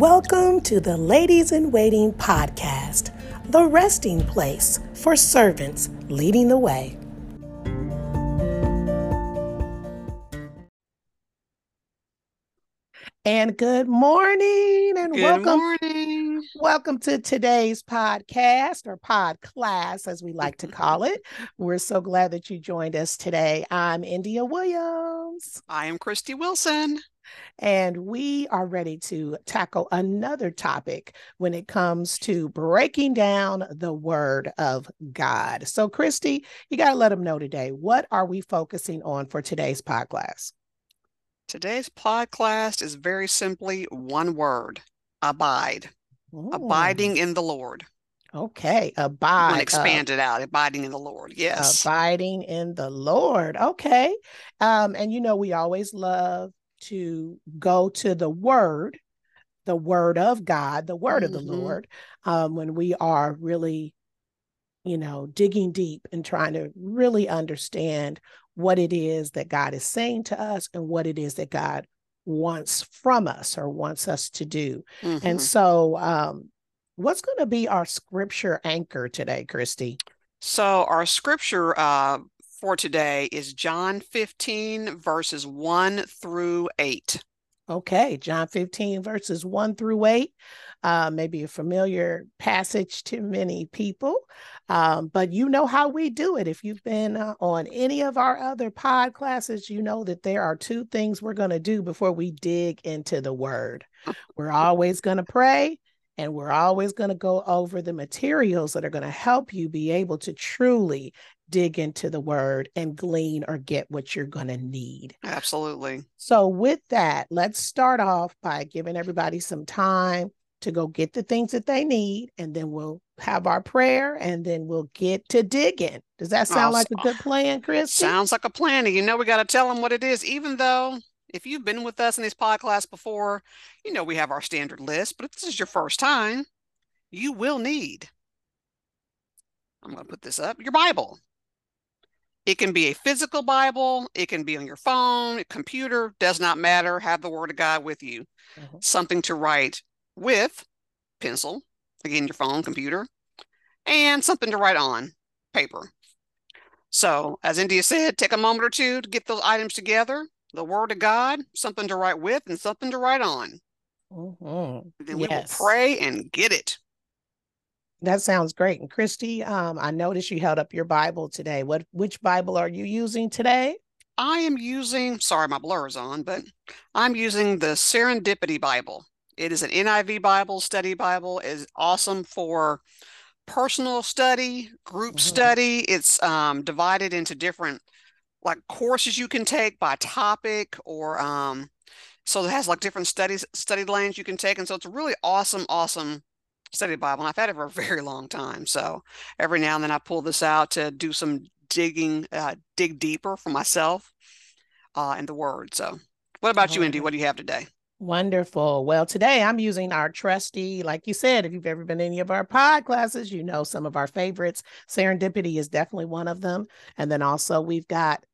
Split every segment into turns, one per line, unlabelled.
Welcome to the Ladies in Waiting podcast, the resting place for servants leading the way. And good morning and
Good
welcome
morning.
welcome to today's podcast or pod class as we like to call it. We're so glad that you joined us today. I'm India Williams.
I am Kristie Wilson.
And we are ready to tackle another topic when it comes to breaking down the word of God. So, Kristie, you got to let them know today what are we focusing on for today's pod class?
Today's podcast is very simply one word abide. Abiding in the Lord.
Okay, abide. uh,
expand it out. Abiding in the Lord. Yes.
abiding in the Lord. Okay. Um, and you know, we always love to go to the word, the word of God, the word of the
Mhm.
Lord, um, when we are really, you know, digging deep and trying to really understand what it is that God is saying to us and what it is that God wants from us or wants us to do. And
Mhm.
so, um, what's going to be our scripture anchor today, Kristie?
So, our scripture uh, for today is John 15, verses 1 through 8.
Okay, John 15, verses 1 through 8. Uh, maybe a familiar passage to many people, um, but you know how we do it. If you've been uh, on any of our other pod classes, you know that there are two things we're going to do before we dig into the word. We're always going to pray, and we're always going to go over the materials that are going to help you be able to truly dig into the word and glean or get what you're going to need.
Absolutely.
So, with that, let's start off by giving everybody some time to go get the things that they need, and then we'll have our prayer, and then we'll get to digging. Does that sound like a good plan, Kristie?
Sounds like a plan. And you know, we got to tell them what it is, even though if you've been with us in this podcast before, you know we have our standard list. But if this is your first time, you will need, I'm going to put this up, your Bible. It can be a physical Bible, it can be on your phone, computer, does not matter. Have the Word of God with you.
Mhm.
Something to write with, pencil, again, your phone, computer, and something to write on, paper. So, as India said, take a moment or two to get those items together the Word of God, something to write with, and something to write on.
Mhm.
Then we will pray and get it.
That sounds great. And Kristie, um, I noticed you held up your Bible today. What which Bible are you using today?
I am using, sorry, my blur is on, but I'm using the Serendipity Bible. It is an NIV Bible, study Bible, It is awesome for personal study, group
Mhm.
study. It's um, divided into different like courses you can take by topic or um, so it has like different studies, study lanes you can take. And so it's a really awesome, awesome study Bible. And I've had it for a very long time. So every now and then I pull this out to do some digging, uh, dig deeper for myself uh, in the word. So what about you, Indy? What do you have today?
Wonderful. Well, today I'm using our trusty, like you said, if you've ever been to any of our pod classes, you know some of our favorites. Serendipity is definitely one of them. And then also we've got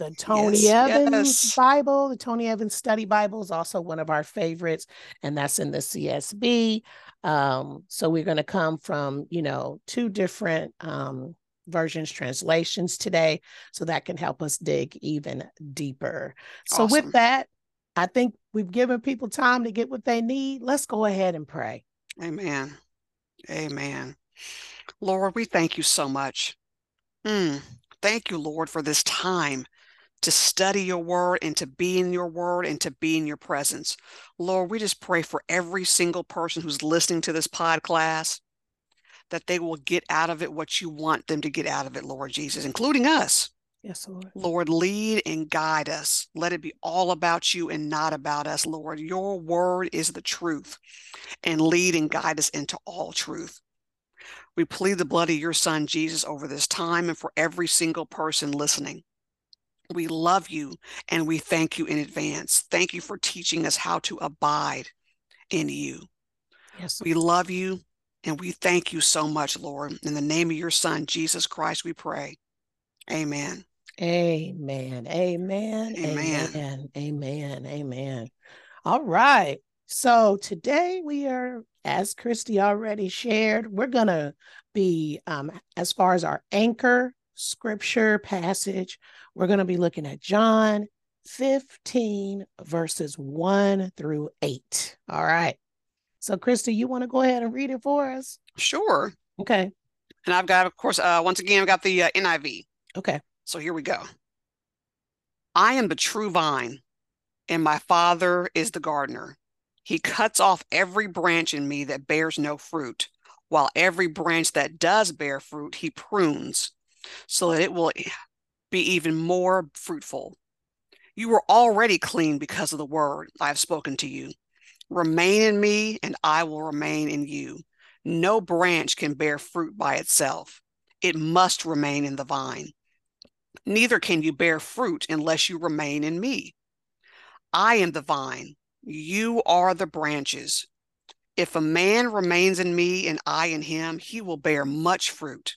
the Tony
Yes,
Evans
yes.
Bible. The Tony Evans Study Bible is also one of our favorites, and that's in the CSB. Um, so we're going to come from, you know, two different um, versions, translations today, so that can help us dig even deeper. So with that, I think we've given people time to get what they need. Let's go ahead and pray.
Amen. Amen. Lord, we thank you so much. Mm, thank you, Lord, for this time to study your word and to be in your word and to be in your presence. Lord, we just pray for every single person who's listening to this pod class that they will get out of it what you want them to get out of it, Lord Jesus, including us.
Yes, Lord.
Lord, lead and guide us. Let it be all about you and not about us, Lord. Your word is the truth, and lead and guide us into all truth. We plead the blood of your son, Jesus, over this time and for every single person listening. We love you and we thank you in advance. Thank you for teaching us how to abide in you.
Yes,
We love you and we thank you so much, Lord. In the name of your son, Jesus Christ, we pray. Amen.
Amen. Amen.
Amen.
Amen. Amen. Amen. All right. So today we are, as Kristie already shared, we're going to be, um, as far as our anchor scripture passage, we're going to be looking at John 15, verses 1 through 8. All right. So, Kristie, you want to go ahead and read it for us?
Sure.
Okay.
And I've got, of course, uh, once again, I've got the uh, NIV.
Okay.
So here we go. I am the true vine, and my Father is the gardener. He cuts off every branch in me that bears no fruit, while every branch that does bear fruit, he prunes, so that it will be even more fruitful. You are already clean because of the word I have spoken to you. Remain in me, and I will remain in you. No branch can bear fruit by itself, it must remain in the vine. Neither can you bear fruit unless you remain in me. I am the vine, you are the branches. If a man remains in me and I in him, he will bear much fruit.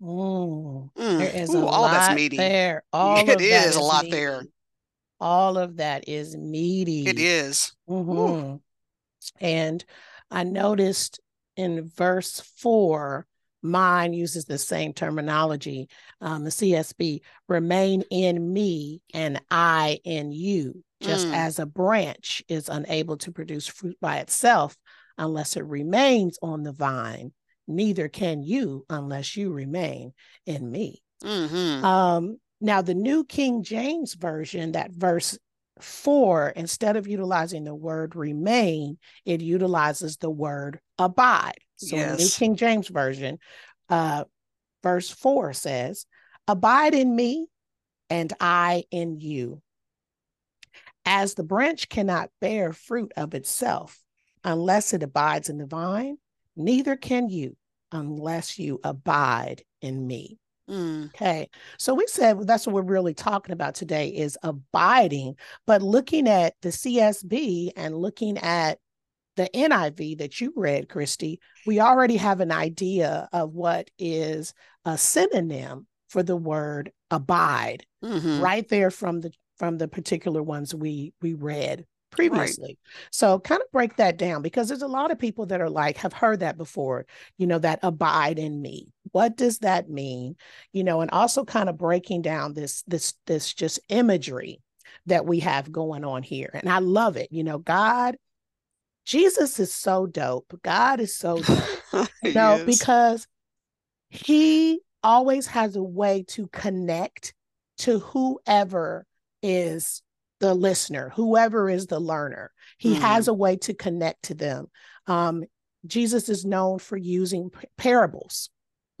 Mm, there is
Ooh,
a
all
lot
that's meaty.
there. All
It
of that
is a lot
meaty.
there.
All of that is meaty.
It is.
Mhm. And I noticed in verse four, mine uses the same terminology. Um, the CSB remain in me and I in you, just
Mm.
as a branch is unable to produce fruit by itself unless it remains on the vine. Neither can you unless you remain in me.
hmm
Um, now, the New King James Version, that verse four, instead of utilizing the word remain, it utilizes the word abide. So, the New King James Version, uh, verse four says, Abide in me and I in you. As the branch cannot bear fruit of itself unless it abides in the vine, neither can you unless you abide in me.
Mm.
Okay. So we said that's what we're really talking about today is abiding, but looking at the CSB and looking at the NIV that you read, Kristie, we already have an idea of what is a synonym for the word abide
hmm
right there from the from the particular ones we we read previously. So kind of break that down because there's a lot of people that are like have heard that before, you know, that abide in me. What does that mean? You know, and also kind of breaking down this this this just imagery that we have going on here. And I love it. You know, God Jesus is so dope. God is so dope. You know,
Yes.
because he always has a way to connect to whoever is the listener, whoever is the learner. He
Mhm.
has a way to connect to them. Um, Jesus is known for using parables,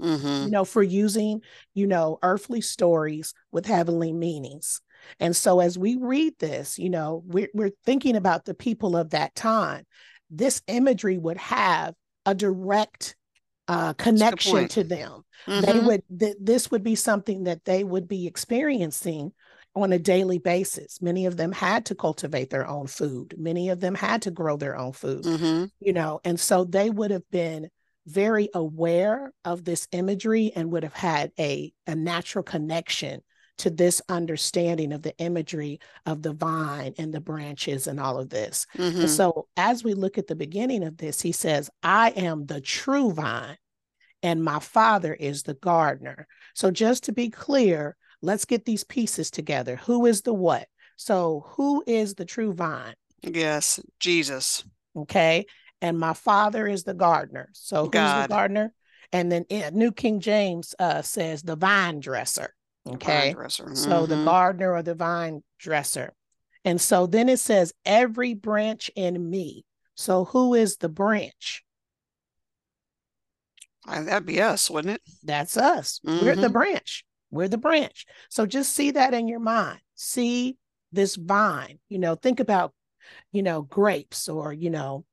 Mhm.
you know, for using, you know, earthly stories with heavenly meanings. And so as we read this, you know, we're, we're thinking about the people of that time. This imagery would have a direct uh, connection to them they
Mhm.
would th- this would be something that they would be experiencing on a daily basis many of them had to cultivate their own food many of them had to grow their own food
Mhm.
you know and so they would have been very aware of this imagery and would have had a, a natural connection to this understanding of the imagery of the vine and the branches and all of this
Mhm.
and so as we look at the beginning of this, he says, I am the true vine and my father is the gardener. So just to be clear, let's get these pieces together. Who is the what? So who is the true vine?
Yes. Jesus.
Okay. And my father is the gardener. So who's
God.
the gardener? And then in New King James uh, says the vine dresser. Okay.
vine dresser.
So the
Mhm.
gardener or the vine dresser. And so then it says, every branch in me. So who is the branch?
That'd be us, wouldn't it?
That's us. We're the
Mhm.
branch. We're the branch. So just see that in your mind. See this vine. You know, think about you know, grapes or, you know,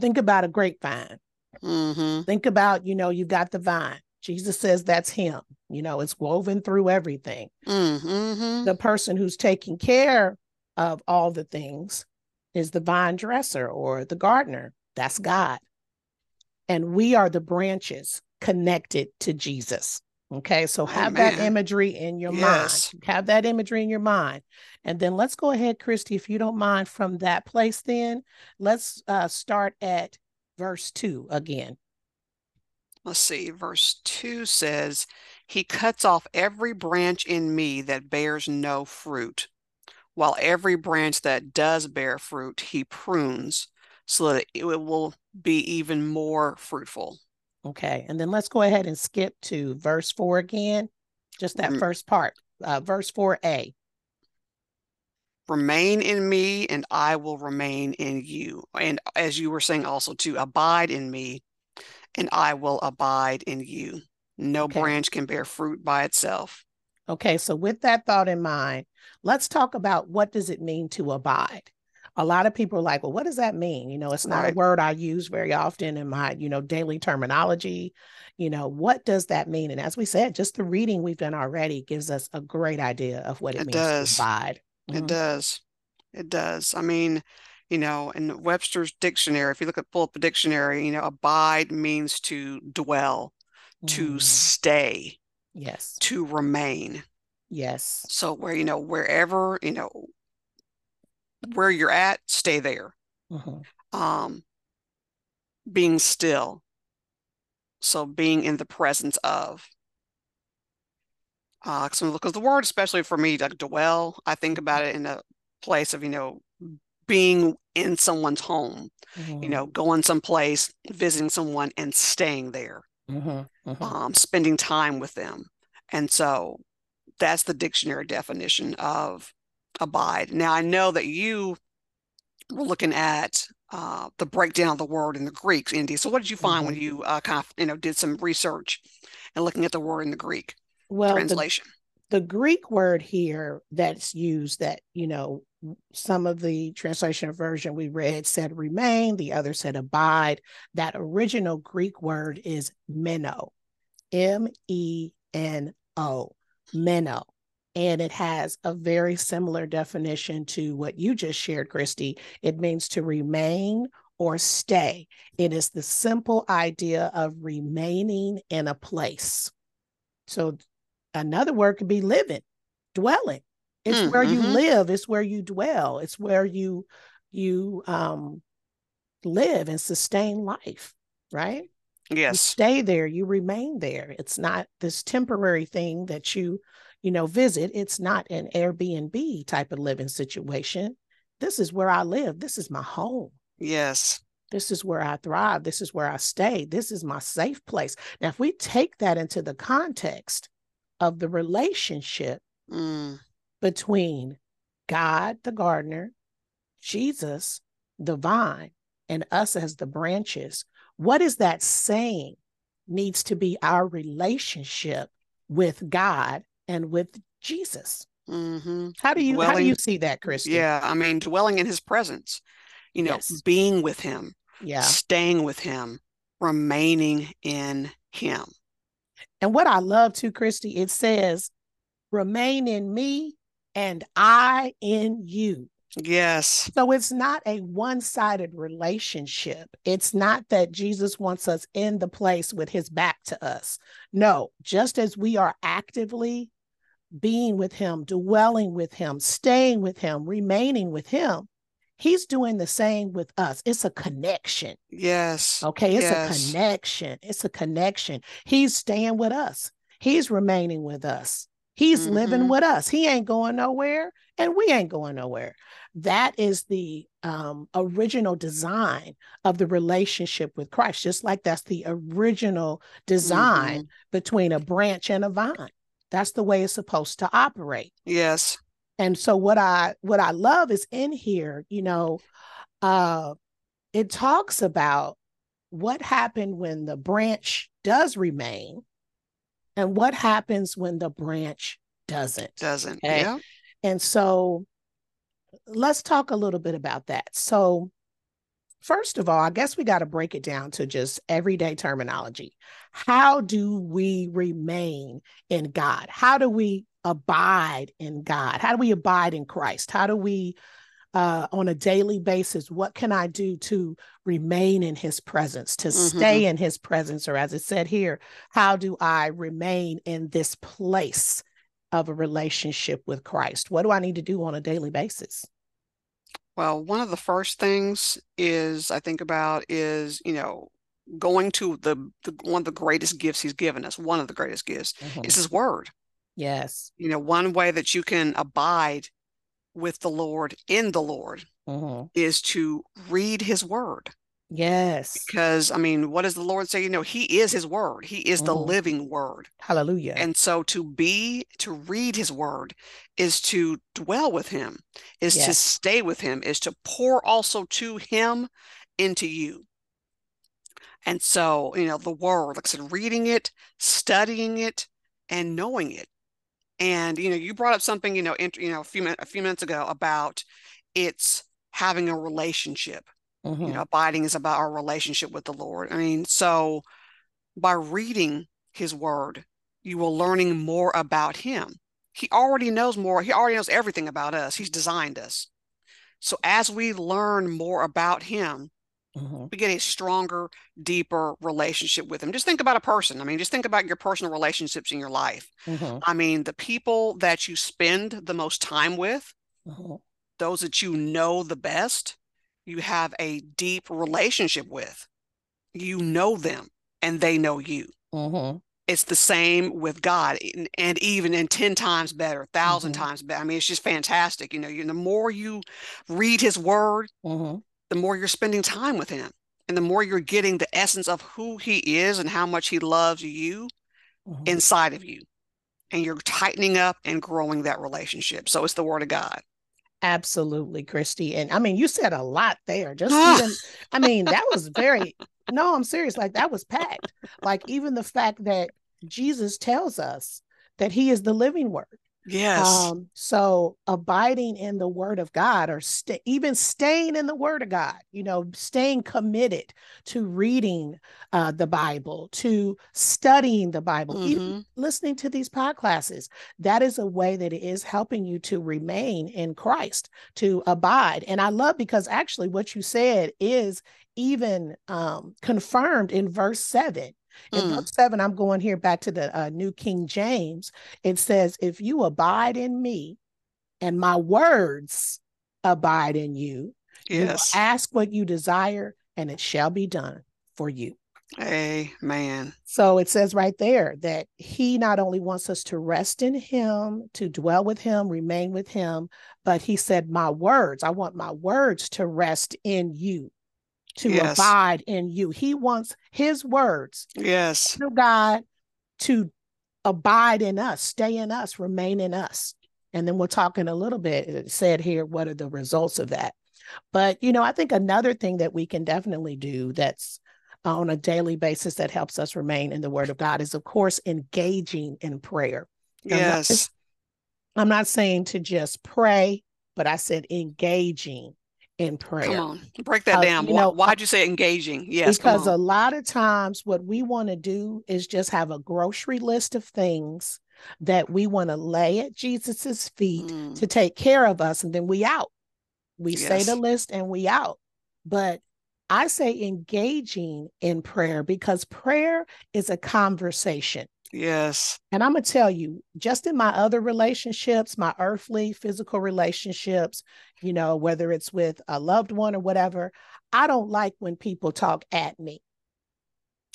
think about a grapevine.
Mm-hmm.
Think about, you know, you've got the vine. Jesus says that's him. You know, it's woven through everything.
Mm-hmm.
The person who's taking care of all the things is the vine dresser or the gardener. That's God. And we are the branches connected to Jesus. Okay, so have
Amen.
that imagery in your
Yes.
mind. Have that imagery in your mind. And then let's go ahead, Kristie, if you don't mind, from that place, then let's uh, start at verse two again.
Let's see. Verse 2 says, He cuts off every branch in me that bears no fruit, while every branch that does bear fruit, He prunes so that it will be even more fruitful.
Okay, and then let's go ahead and skip to verse four again, just that
Mm.
first part, uh, verse 4a.
Remain in me, and I will remain in you. And as you were saying also, to abide in me, and I will abide in you. No
Okay.
branch can bear fruit by itself.
Okay, so with that thought in mind, let's talk about what does it mean to abide. A lot of people are like, well, what does that mean? You know, it's not
Right.
a word I use very often in my, you know, daily terminology. You know, what does that mean? And as we said, just the reading we've done already gives us a great idea of what it,
It
means
does.
to abide.
It
Mhm.
does. It does. I mean, you know, in Webster's dictionary, if you look at pull up the dictionary, you know, abide means to dwell, to
Mhm.
stay,
Yes.
to remain.
Yes.
So where, you know, wherever, you know, where you're at, stay there.
Mhm.
Um, being still. So being in the presence of. Uh, so because the word, especially for me, like dwell, I think about it in a place of, you know, being in someone's home, you
Mhm.
know, going someplace, visiting someone and staying there,
Mhm. Mhm.
um, spending time with them. And so that's the dictionary definition of abide. Now I know that you were looking at uh, the breakdown of the word in the Greek, Indy. So what did you find when
Mhm.
you uh, kind of, you know, did some research and looking at the word in the Greek
Well, the
translation?
the Greek word here that's used that, you know, some of the translation version we read said remain, the other said abide. That original Greek word is meno, M E N O, meno. And it has a very similar definition to what you just shared, Kristie. It means to remain or stay. It is the simple idea of remaining in a place. So another word could be living, dwelling. It's
Mm,
where you
mhm.
live, it's where you dwell, it's where you you um live and sustain life, right? You
Yes.
stay there, you remain there. It's not this temporary thing that you, you know, visit. It's not an Airbnb type of living situation. This is where I live. This is my home.
Yes.
This is where I thrive. This is where I stay. This is my safe place. Now, if we take that into the context of the relationship
Mm,
between God, the gardener, Jesus, the vine, and us as the branches, what is that saying needs to be our relationship with God and with Jesus?
hmm
How do you how do you see that, Kristie?
Yeah. I mean, dwelling in his presence, you know,
Yes.
being with him,
Yeah.
staying with him, remaining in him.
And what I love too, Kristie, it says, remain in me and I in you.
Yes.
So it's not a one sided relationship. It's not that Jesus wants us in the place with his back to us. No, just as we are actively being with him, dwelling with him, staying with him, remaining with him, he's doing the same with us. It's a connection.
Yes.
Okay, it's
Yes.
a connection. It's a connection. He's staying with us. He's remaining with us. He's living
Mhm.
with us. He ain't going nowhere, and we ain't going nowhere. That is the um, original design of the relationship with Christ. Just like that's the original design
Mhm.
between a branch and a vine. That's the way it's supposed to operate
Yes.
and so what i what i love is in here you know uh it talks about what happened when the branch does remain and what happens when the branch doesn't
Doesn't.
Okay.
Yeah.
and so let's talk a little bit about that. So, first of all, I guess we got to break it down to just everyday terminology. How do we remain in God? How do we abide in God? How do we abide in Christ? How do we uh, on a daily basis what can i do to remain in his presence to mm-hmm. stay in his presence or as it said here how do i remain in this place of a relationship with christ what do i need to do on a daily basis
well one of the first things is i think about is you know going to the, the one of the greatest gifts he's given us one of the greatest gifts mm-hmm. is his word
yes
you know one way that you can abide with the Lord in the Lord mm-hmm. is to read his word.
Yes.
Because, I mean, what does the Lord say? You know, He is His word, He is the oh. living word.
Hallelujah.
And so to be, to read His word is to dwell with Him, is yes. to stay with Him, is to pour also to Him into you. And so, you know, the word, like I said, reading it, studying it, and knowing it and you know, you brought up something, you know, you know, a few a few minutes ago about it's having a relationship. Mm-hmm. You know, abiding is about our relationship with the Lord. I mean, so by reading His Word, you are learning more about Him. He already knows more. He already knows everything about us. He's designed us. So as we learn more about Him, mm-hmm. we get a stronger, deeper relationship with him. Just think about a person. I mean, just think about your personal relationships in your life. Mm-hmm. I mean, the people that you spend the most time with, mm-hmm. those that you know the best, you have a deep relationship with. You know them and they know you. Mm-hmm. It's the same with God, and even in ten times better, 1000 mm-hmm. times better. I mean, it's just fantastic. You know, you, the more you read His Word, mm-hmm the more you're spending time with him and the more you're getting the essence of who he is and how much he loves you mm-hmm. inside of you. And you're tightening up and growing that relationship. So it's the word of God.
Absolutely, Kristie. And I mean, you said a lot there. Just ah. even, I mean, that was very, no, I'm serious. Like that was packed. Like even the fact that Jesus tells us that he is the living word.
Yes. Um,
so abiding in the word of God or st- even staying in the word of God, you know, staying committed to reading uh, the Bible, to studying the Bible, mm-hmm. even listening to these pod classes, that is a way that it is helping you to remain in Christ, to abide. And I love because actually what you said is even um, confirmed in verse seven in mm. verse 7, I'm going here back to the uh, New King James. It says, If you abide in me and my words abide in you,
yes.
you ask what you desire and it shall be done for you.
Amen.
So it says right there that he not only wants us to rest in him, to dwell with him, remain with him, but he said, My words, I want my words to rest in you to yes. abide in you. He wants his words,
yes,
to God to abide in us, stay in us, remain in us. And then we're talking a little bit, it said here, what are the results of that? But, you know, I think another thing that we can definitely do that's on a daily basis that helps us remain in the word of God is, of course, engaging in prayer.
Yes.
I'm not saying to just pray, but I said engaging in prayer. Come
on, break that uh, down. You know, Why'd you say engaging? Yes,
because a lot of times what we want to do is just have a grocery list of things that we want to lay at Jesus's feet mm. to take care of us, and then we out. We yes. say the list and we out. But I say engaging in prayer because prayer is a conversation.
Yes.
And I'm going to tell you, just in my other relationships, my earthly, physical relationships, you know, whether it's with a loved one or whatever, I don't like when people talk at me.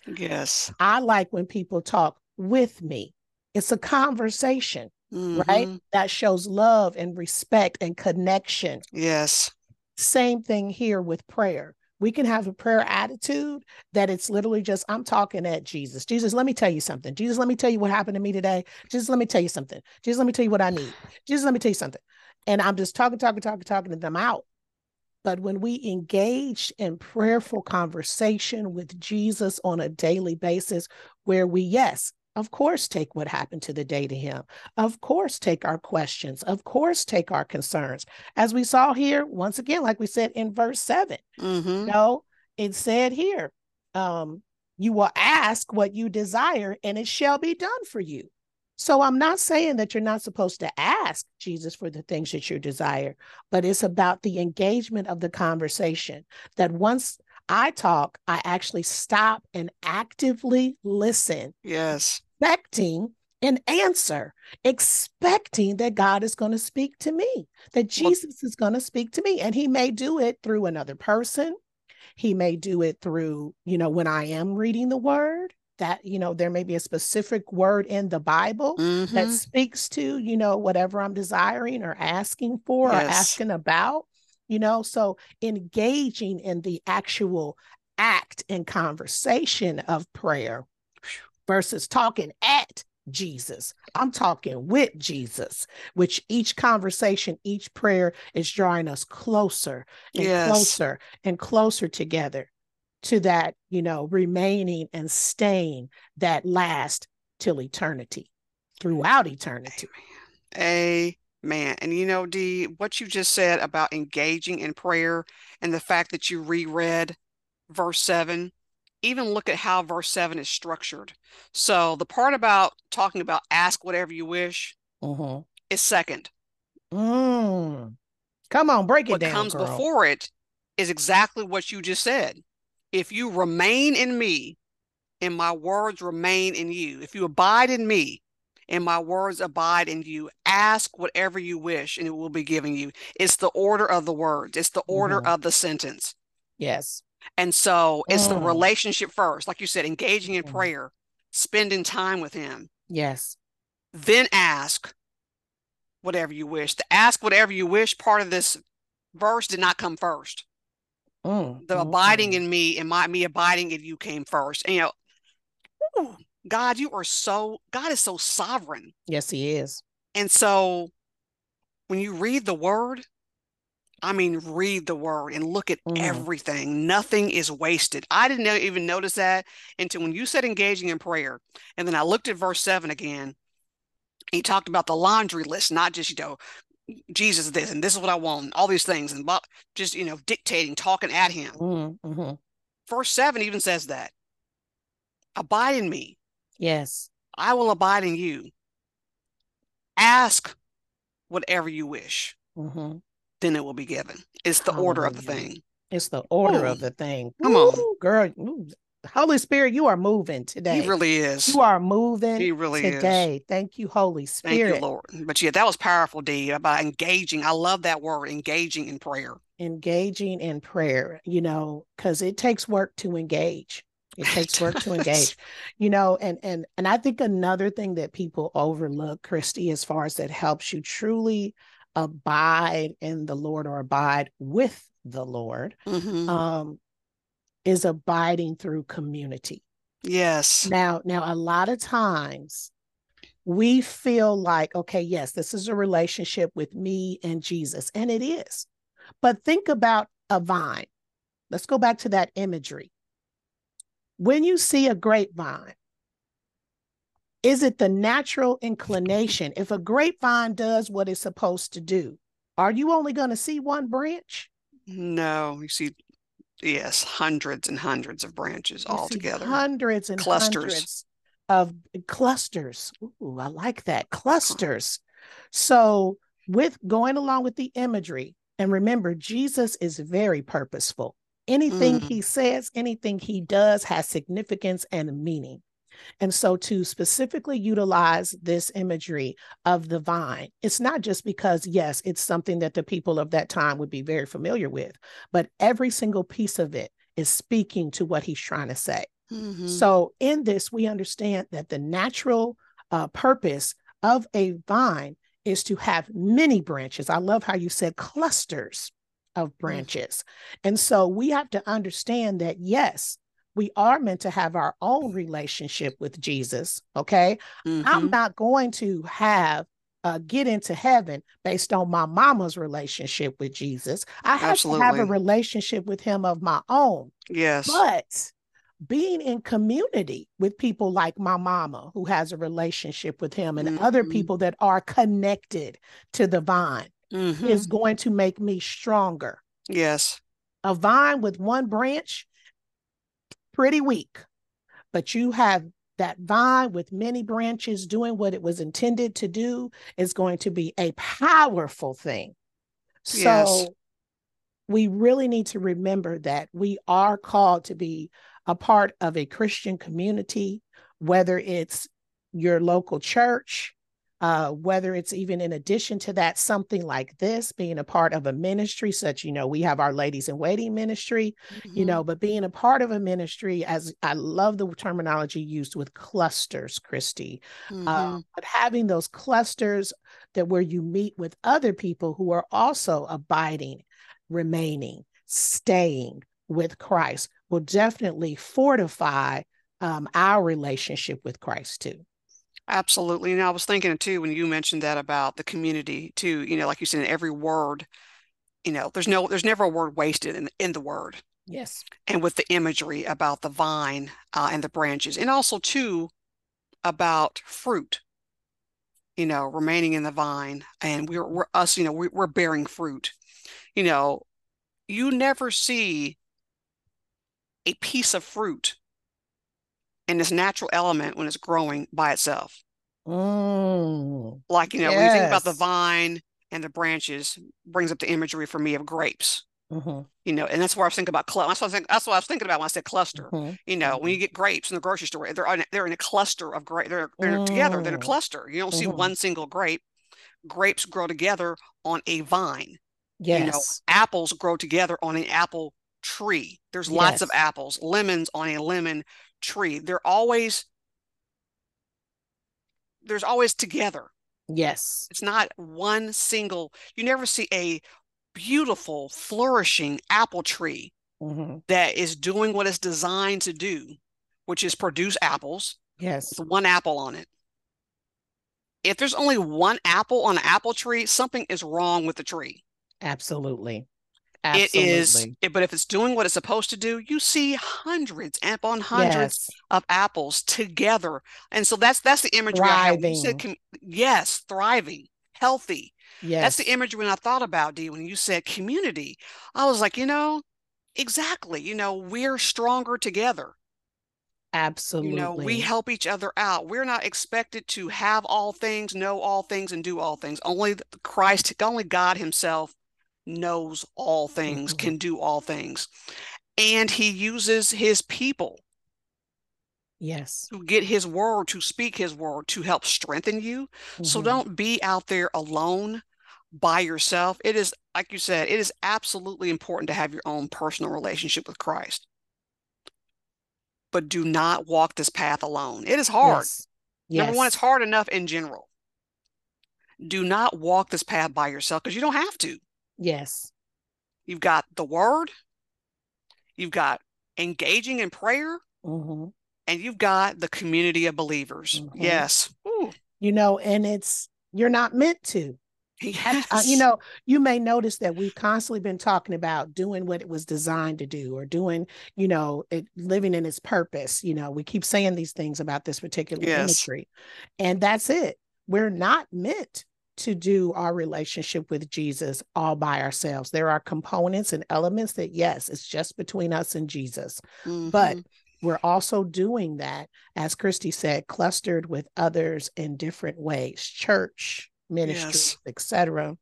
Yes.
I like when people talk with me. It's a conversation, mm-hmm. right? That shows love and respect and connection.
Yes.
Same thing here with prayer we can have a prayer attitude that it's literally just i'm talking at jesus. Jesus let me tell you something. Jesus let me tell you what happened to me today. Jesus let me tell you something. Jesus let me tell you what i need. Jesus let me tell you something. And i'm just talking talking talking talking to them out. But when we engage in prayerful conversation with jesus on a daily basis where we yes of course, take what happened to the day to him. Of course, take our questions. Of course, take our concerns. As we saw here, once again, like we said in verse 7
Mm-hmm.
you know, it said here, um, you will ask what you desire and it shall be done for you. So I'm not saying that you're not supposed to ask Jesus for the things that you desire, but it's about the engagement of the conversation. That once I talk, I actually stop and actively listen,
Yes.
expecting an answer, expecting that God is going to speak to me, that Jesus is going to speak to me. And he may do it through another person. He may do it through, you know, when I am reading the word, that, you know, there may be a specific word in the Bible that
Mhm.
speaks to, you know, whatever I'm desiring or asking for or asking about, you know. So engaging in the actual act and conversation of prayer versus talking at Jesus. I'm talking with Jesus, which each conversation, each prayer is drawing us closer and
Yes.
closer and closer together to that, you know, remaining and staying that last till eternity, throughout eternity.
Amen. Man, and you know, Dee, what you just said about engaging in prayer and the fact that you reread verse 7, even look at how verse 7 is structured. So the part about talking about ask whatever you wish
Mhm.
is second.
Mm. Come on, break it
What
down, What
comes
girl.
before it is exactly what you just said. If you remain in me and my words remain in you, if you abide in me and my words abide in you, ask whatever you wish and it will be given you. It's the order of the words, it's the order
Mhm.
of the sentence.
Yes.
And so it's the
Mm.
relationship first, like you said, engaging in
Mhm.
prayer, spending time with Him,
Yes.
then ask whatever you wish. The ask whatever you wish part of this verse did not come first.
Mm,
the
mm,
abiding
mm.
in me and my me abiding in you came first. And you know, ooh, God, you are so God is so sovereign.
Yes, he is.
And so when you read the word, I mean, read the word and look at
Mhm.
everything. Nothing is wasted. I didn't even notice that until when you said engaging in prayer. And then I looked at verse seven again. He talked about the laundry list, not just, you know, Jesus this and this is what I want, all these things, and just, you know, dictating, talking at him.
Mm, mhm.
Verse 7 even says that. Abide in me.
Yes.
I will abide in you. Ask whatever you wish,
Mhm.
then it will be given. It's the order of the thing.
It's the order
Ooh.
of the thing.
Come on.
Girl. Ooh. Holy Spirit, you are moving today.
He really is.
you are moving
He really is.
today. Thank you, Holy Spirit.
Thank you, Lord. But yeah, that was powerful, D, about engaging. I love that word, engaging in prayer.
Engaging in prayer, you know, because it takes work to engage. It takes work to engage, you know, and and and I think another thing that people overlook, Kristie, as far as that helps you truly abide in the Lord or abide with the Lord,
Mhm.
um, is abiding through community.
Yes.
Now, now a lot of times we feel like, okay, yes, this is a relationship with me and Jesus, and it is. But think about a vine. Let's go back to that imagery. When you see a grapevine, is it the natural inclination? If a grapevine does what it's supposed to do, are you only going to see one branch?
No, you see, yes, hundreds and hundreds of branches
You
all together.
Hundreds and
Clusters.
hundreds of clusters. Ooh, I like that. Clusters. So, with going along with the imagery, and remember, Jesus is very purposeful. Anything
Mm.
he says, anything he does has significance and meaning. And so, to specifically utilize this imagery of the vine, it's not just because, yes, it's something that the people of that time would be very familiar with, but every single piece of it is speaking to what he's trying to say.
Mhm.
So, in this, we understand that the natural uh, purpose of a vine is to have many branches. I love how you said clusters of branches. And so, we have to understand that, yes, we are meant to have our own relationship with Jesus. Okay. I'm
Mhm.
not going to have uh, get into heaven based on my mama's relationship with Jesus. I have to have a relationship with him of my own.
Yes.
But being in community with people like my mama who has a relationship with him and mm-hmm. other people that are connected to the vine mm-hmm. is going to make me stronger.
Yes.
A vine with one branch, pretty weak, but you have that vine with many branches doing what it was intended to do is going to be a powerful thing. So yes. we really need to remember that we are called to be a part of a Christian community, whether it's your local church, uh, whether it's even in addition to that, something like this, being a part of a ministry, such, you know, we have our ladies in waiting ministry, mm-hmm. you know, but being a part of a ministry, as I love the terminology used with clusters, Kristie, mm-hmm. uh, but having those clusters that where you meet with other people who are also abiding, remaining, staying with Christ will definitely fortify um, our relationship with Christ too.
Absolutely. And I was thinking too when you mentioned that about the community too, you know, like you said, in every word, you know, there's no there's never a word wasted in, in the word.
Yes.
And with the imagery about the vine uh, and the branches, and also too about fruit, you know, remaining in the vine, and we're we're us, you know, we, we're bearing fruit. You know, you never see a piece of fruit and this natural element when it's growing by itself.
Mm,
like, you know, yes. when you think about the vine and the branches, brings up the imagery for me of grapes. Mm-hmm. You know, and that's where I was thinking about cluster. That's what I think. That's what I was thinking about when I said cluster. Mm-hmm. You know, mm-hmm. when you get grapes in the grocery store, they're on, they're in a cluster of grape. They're they're together. They're in a mm. cluster. You don't see mm-hmm. one single grape. Grapes grow together on a vine.
Yes.
You know, apples grow together on an apple tree. There's lots of apples. Lemons on a lemon tree. They're always there's always together.
Yes.
It's not one single, you never see a beautiful, flourishing apple tree mm-hmm. that is doing what it's designed to do, which is produce apples.
Yes.
With one apple on it. If there's only one apple on an apple tree, something is wrong with the tree.
Absolutely.
Absolutely. It is, but if it's doing what it's supposed to do, you see hundreds upon hundreds yes. of apples together, and so that's that's the imagery thriving. I. Said, yes, thriving, healthy. Yes, that's the imagery when I thought about D when you said community. I was like, you know, exactly. You know, we're stronger together.
Absolutely.
You know, we help each other out. We're not expected to have all things, know all things, and do all things. Only Christ, only God Himself knows all things, mm-hmm. can do all things. And he uses his people.
Yes.
To get his word, to speak his word, to help strengthen you. Mm-hmm. So don't be out there alone by yourself. It is, like you said, it is absolutely important to have your own personal relationship with Christ. But do not walk this path alone. It is hard. Yes. Yes. Number one, it's hard enough in general. Do not walk this path by yourself because you don't have to.
Yes.
You've got the word, you've got engaging in prayer, mm-hmm. and you've got the community of believers. Mm-hmm. Yes.
Ooh. You know, and it's, you're not meant to.
Yes.
Uh, you know, you may notice that we've constantly been talking about doing what it was designed to do or doing, you know, it, living in its purpose. You know, we keep saying these things about this particular yes. ministry, and that's it. We're not meant to do our relationship with Jesus all by ourselves. There are components and elements that, yes, it's just between us and Jesus. Mm-hmm. But we're also doing that, as Kristie said, clustered with others in different ways, church, ministry, yes. etc.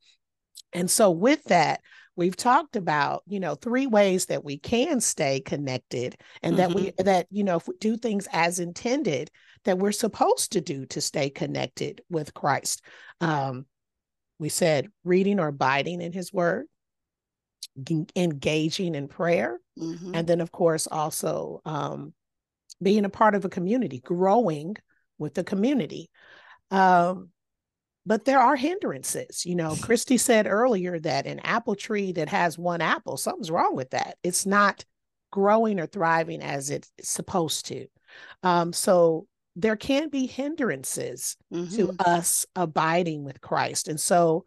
And so with that, we've talked about, you know, three ways that we can stay connected and mm-hmm. that we mm-hmm. that, you know, if we do things as intended, that we're supposed to do to stay connected with Christ. Um, we said reading or abiding in his word, g- engaging in prayer, mm-hmm. and then, of course, also um, being a part of a community, growing with the community. Um, but there are hindrances. You know, Kristie said earlier that an apple tree that has one apple, something's wrong with that. It's not growing or thriving as it's supposed to. Um, so there can be hindrances mm-hmm. to us abiding with Christ. And so,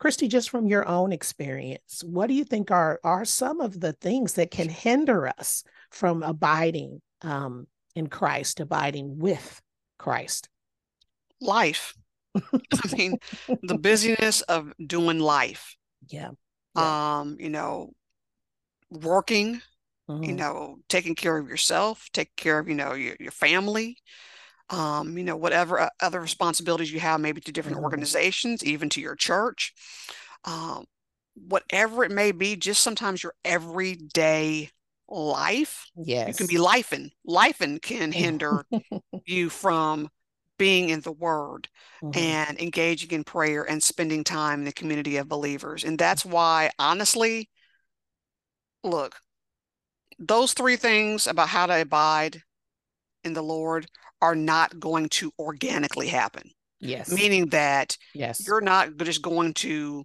Kristie, just from your own experience, what do you think are are some of the things that can hinder us from abiding um, in Christ, abiding with Christ?
Life. I mean, the busyness of doing life.
Yeah.
yeah. Um, you know, working, mm-hmm. you know, taking care of yourself, take care of, you know, your, your family, um, you know, whatever other responsibilities you have, maybe to different mm-hmm. organizations, even to your church. Um, whatever it may be, just sometimes your everyday life.
Yes.
You can be life lifing. Lifing can hinder you from being in the word mm-hmm. and engaging in prayer and spending time in the community of believers. And that's why, honestly, look, those three things about how to abide in the Lord are not going to organically happen.
Yes.
Meaning that
yes.
you're not just going to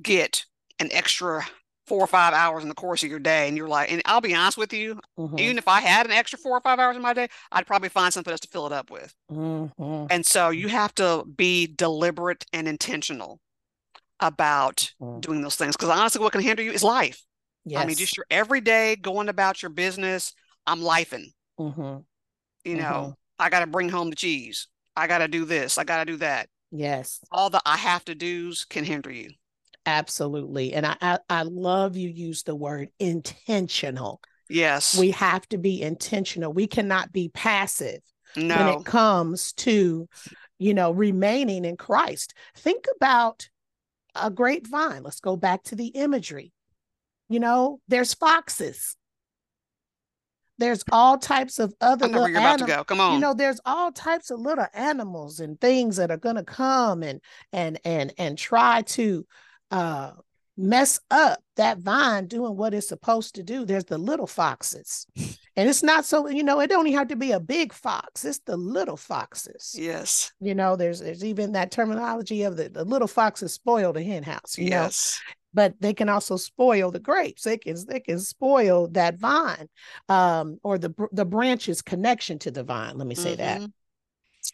get an extra four or five hours in the course of your day and you're like and i'll be honest with you mm-hmm. even if i had an extra four or five hours in my day i'd probably find something else to fill it up with mm-hmm. and so you have to be deliberate and intentional about mm-hmm. doing those things because honestly what can hinder you is life yes. i mean just your everyday going about your business i'm lifing mm-hmm. you know mm-hmm. i got to bring home the cheese i got to do this i got to do that
yes
all the i have to do's can hinder you
Absolutely. And I, I, I love you use the word intentional.
Yes.
We have to be intentional. We cannot be passive
no.
when it comes to, you know, remaining in Christ. Think about a grapevine. Let's go back to the imagery. You know, there's foxes. There's all types of other.
I know where you're anim- about to go. Come on.
You know, there's all types of little animals and things that are going to come and and and and try to uh, mess up that vine doing what it's supposed to do. There's the little foxes. And it's not so, you know, it don't even have to be a big fox. It's the little foxes.
Yes.
You know, there's there's even that terminology of the, the little foxes spoil the hen house, you yes. know. But they can also spoil the grapes. They can they can spoil that vine, um, or the the branches connection to the vine. Let me say mm-hmm. that.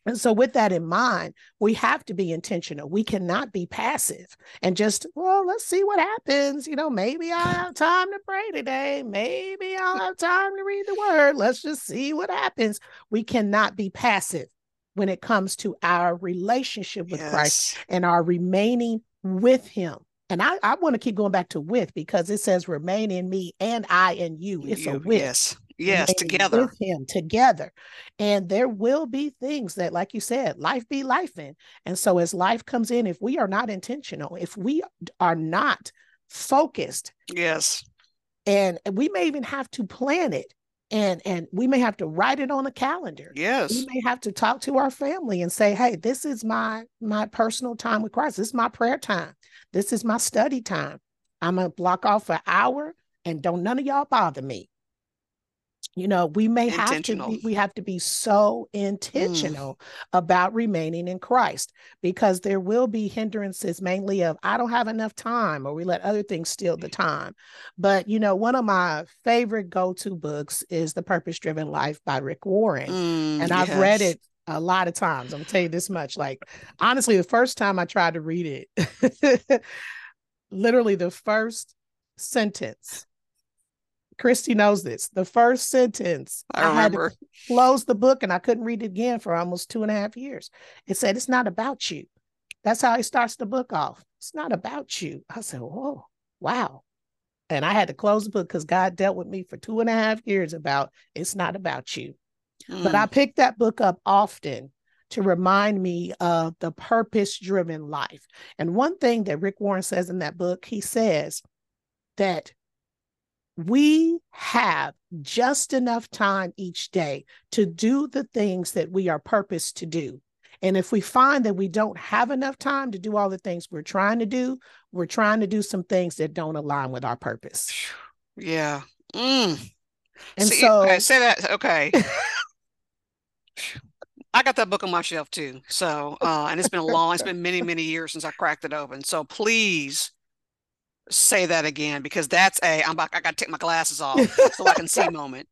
And so, with that in mind, we have to be intentional. We cannot be passive and just, well, let's see what happens. You know, maybe I'll have time to pray today. Maybe I'll have time to read the word. Let's just see what happens. We cannot be passive when it comes to our relationship with yes. Christ and our remaining with Him. And I, I want to keep going back to with because it says remain in me and I in you. It's you, a with.
Yes. Yes, together.
With him together. And there will be things that, like you said, life be life in. And so as life comes in, if we are not intentional, if we are not focused.
Yes.
And we may even have to plan it and and we may have to write it on a calendar
yes
we may have to talk to our family and say hey this is my my personal time with christ this is my prayer time this is my study time i'm gonna block off an hour and don't none of y'all bother me you know we may have to be we have to be so mm. intentional mm. about remaining in christ because there will be hindrances mainly of i don't have enough time or we let other things steal the time but you know one of my favorite go-to books is the purpose driven life by rick warren mm, and i've yes. read it a lot of times i'm gonna tell you this much like honestly the first time i tried to read it literally the first sentence Kristie knows this. The first sentence,
I, I had to
close the book and I couldn't read it again for almost two and a half years. It said, It's not about you. That's how he starts the book off. It's not about you. I said, Whoa, wow. And I had to close the book because God dealt with me for two and a half years about it's not about you. Mm. But I picked that book up often to remind me of the purpose driven life. And one thing that Rick Warren says in that book, he says that we have just enough time each day to do the things that we are purposed to do. And if we find that we don't have enough time to do all the things we're trying to do, we're trying to do some things that don't align with our purpose.
Yeah. Mm.
And See, so
okay, say that. Okay. I got that book on my shelf too. So, uh, and it's been a long, it's been many, many years since I cracked it open. So please say that again because that's a I'm about I got to take my glasses off so I can see moment.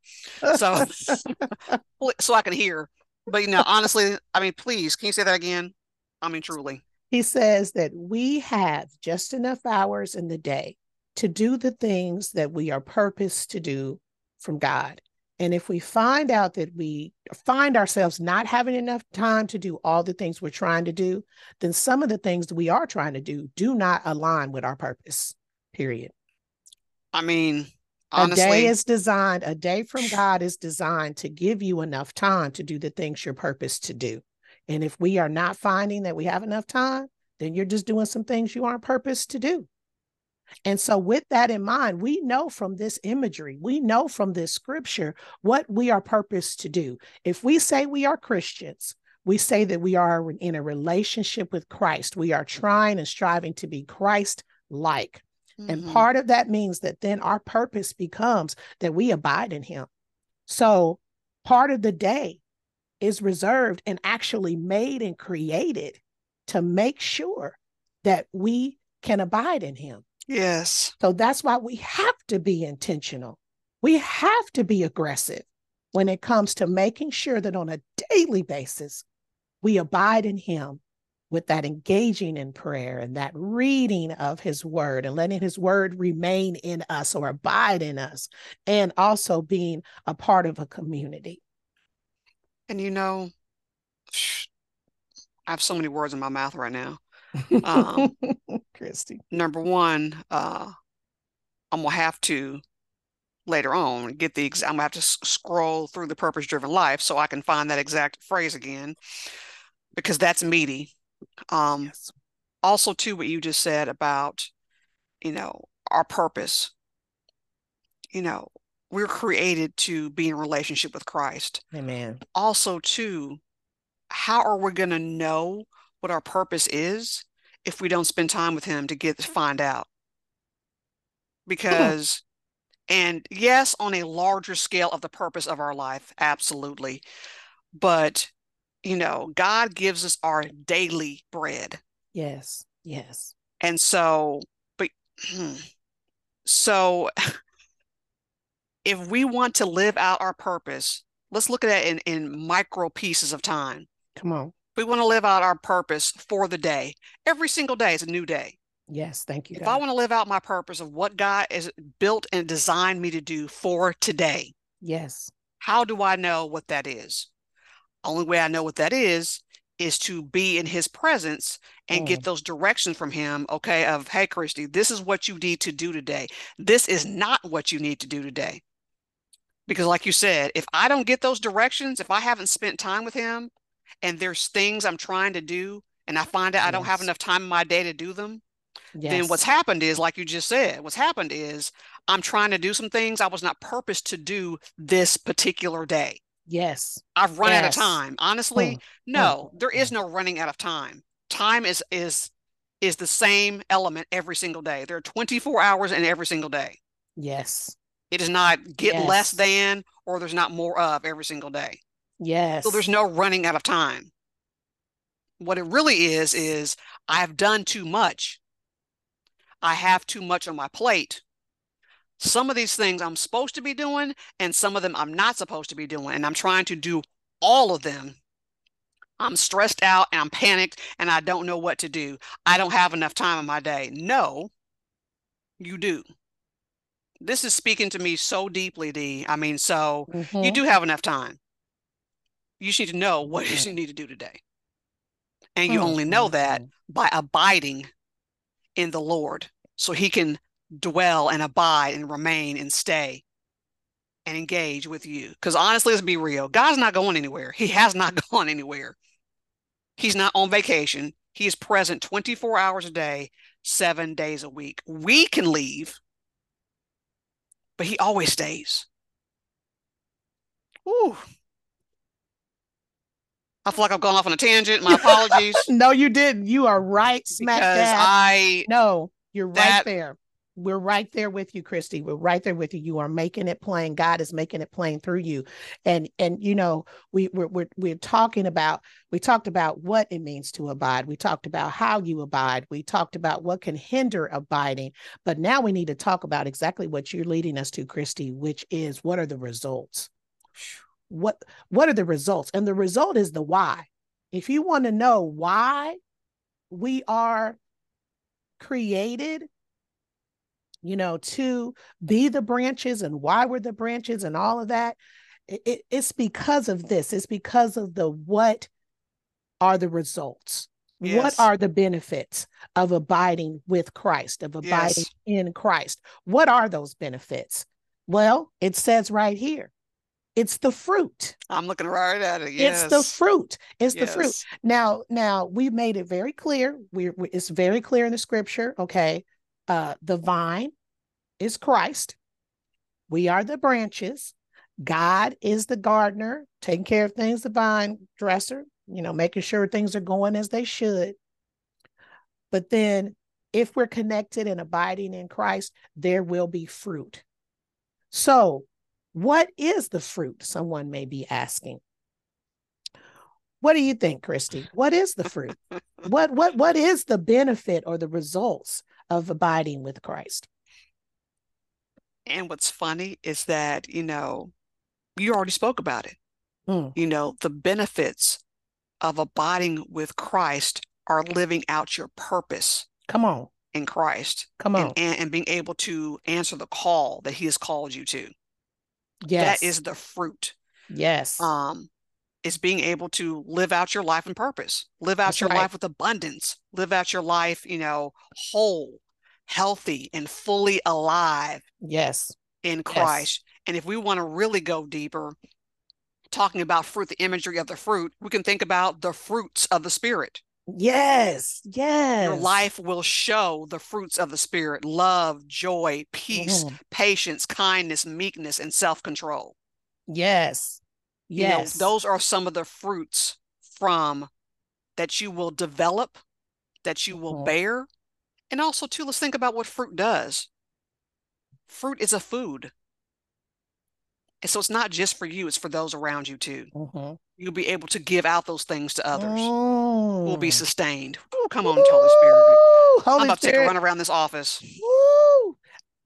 So so I can hear. But you know, honestly, I mean, please, can you say that again? I mean, truly.
He says that we have just enough hours in the day to do the things that we are purposed to do from God. And if we find out that we find ourselves not having enough time to do all the things we're trying to do, then some of the things that we are trying to do do not align with our purpose, period.
I mean, honestly,
a day is designed, a day from God is designed to give you enough time to do the things you're purposed to do. And if we are not finding that we have enough time, then you're just doing some things you aren't purposed to do. And so, with that in mind, we know from this imagery, we know from this scripture what we are purposed to do. If we say we are Christians, we say that we are in a relationship with Christ. We are trying and striving to be Christ like. Mm-hmm. And part of that means that then our purpose becomes that we abide in Him. So, part of the day is reserved and actually made and created to make sure that we can abide in Him.
Yes.
So that's why we have to be intentional. We have to be aggressive when it comes to making sure that on a daily basis, we abide in Him with that engaging in prayer and that reading of His Word and letting His Word remain in us or abide in us, and also being a part of a community.
And you know, I have so many words in my mouth right now. Um,
Kristie.
Number one, uh, I'm gonna have to later on get the I'm gonna have to scroll through the purpose driven life so I can find that exact phrase again because that's meaty. Um, yes. Also, to what you just said about you know our purpose. You know, we're created to be in relationship with Christ.
Amen.
Also, too, how are we going to know what our purpose is if we don't spend time with him to get to find out because and yes on a larger scale of the purpose of our life absolutely but you know god gives us our daily bread
yes yes
and so but hmm, so if we want to live out our purpose let's look at that in in micro pieces of time
come on
we want to live out our purpose for the day. Every single day is a new day.
Yes, thank you.
If God. I want to live out my purpose of what God has built and designed me to do for today,
yes.
How do I know what that is? Only way I know what that is is to be in his presence and mm. get those directions from him, okay, of hey Kristie, this is what you need to do today. This is not what you need to do today. Because like you said, if I don't get those directions, if I haven't spent time with him, and there's things I'm trying to do and I find out yes. I don't have enough time in my day to do them, yes. then what's happened is, like you just said, what's happened is I'm trying to do some things I was not purposed to do this particular day.
Yes.
I've run
yes.
out of time. Honestly, mm. Mm. no, there is mm. no running out of time. Time is is is the same element every single day. There are 24 hours in every single day.
Yes.
It is not get less than or there's not more of every single day.
Yes.
So there's no running out of time. What it really is, is I've done too much. I have too much on my plate. Some of these things I'm supposed to be doing, and some of them I'm not supposed to be doing. And I'm trying to do all of them. I'm stressed out and I'm panicked and I don't know what to do. I don't have enough time in my day. No, you do. This is speaking to me so deeply, Dee. I mean, so mm-hmm. you do have enough time you just need to know what you need to do today. And you mm-hmm. only know that by abiding in the Lord. So he can dwell and abide and remain and stay and engage with you. Because honestly, let's be real. God's not going anywhere. He has not gone anywhere. He's not on vacation. He is present 24 hours a day, seven days a week. We can leave, but he always stays. Ooh, I feel like I've gone off on a tangent. My apologies.
no, you didn't. You are right smack because dab.
I
no, you're right there. We're right there with you, Kristie. We're right there with you. You are making it plain. God is making it plain through you. And and you know, we we're we're, we're talking about we talked about what it means to abide. We talked about how you abide. We talked about what can hinder abiding. But now we need to talk about exactly what you're leading us to, Kristie, which is what are the results? what what are the results and the result is the why if you want to know why we are created you know, to be the branches and why we're the branches and all of that. It, it, it's because of this. It's because of the what are the results? Yes. What are the benefits of abiding with Christ, of abiding yes. in Christ? What are those benefits? Well, it says right here it's the fruit.
I'm looking right at it. Yes.
It's the fruit. It's yes. the fruit. Now, now we made it very clear. We it's very clear in the scripture. Okay, uh, the vine is Christ. We are the branches. God is the gardener, taking care of things. The vine dresser, you know, making sure things are going as they should. But then, if we're connected and abiding in Christ, there will be fruit. So what is the fruit? Someone may be asking. What do you think, Kristie? What is the fruit? what what what is the benefit or the results of abiding with Christ?
And what's funny is that, you know, you already spoke about it. Mm. You know, the benefits of abiding with Christ are living out your purpose.
Come on.
In Christ.
Come on.
And, and, being able to answer the call that he has called you to.
Yes.
That is the fruit.
Yes.
Um, is being able to live out your life and purpose, live out That's your right. life with abundance, live out your life, you know, whole, healthy, and fully alive.
Yes.
In Christ. Yes. And if we want to really go deeper, talking about fruit, the imagery of the fruit, we can think about the fruits of the spirit.
Yes, yes.
Your life will show the fruits of the Spirit love, joy, peace, mm-hmm. patience, kindness, meekness, and self control.
Yes, yes.
You know, those are some of the fruits from that you will develop, that you will mm-hmm. bear. And also, too, let's think about what fruit does. Fruit is a food. And so it's not just for you, it's for those around you too. Mm-hmm. You'll be able to give out those things to others. Mm. Will be sustained. Ooh, come on, Ooh, Holy Spirit. Holy I'm about Spirit. to take a run around this office.
Ooh.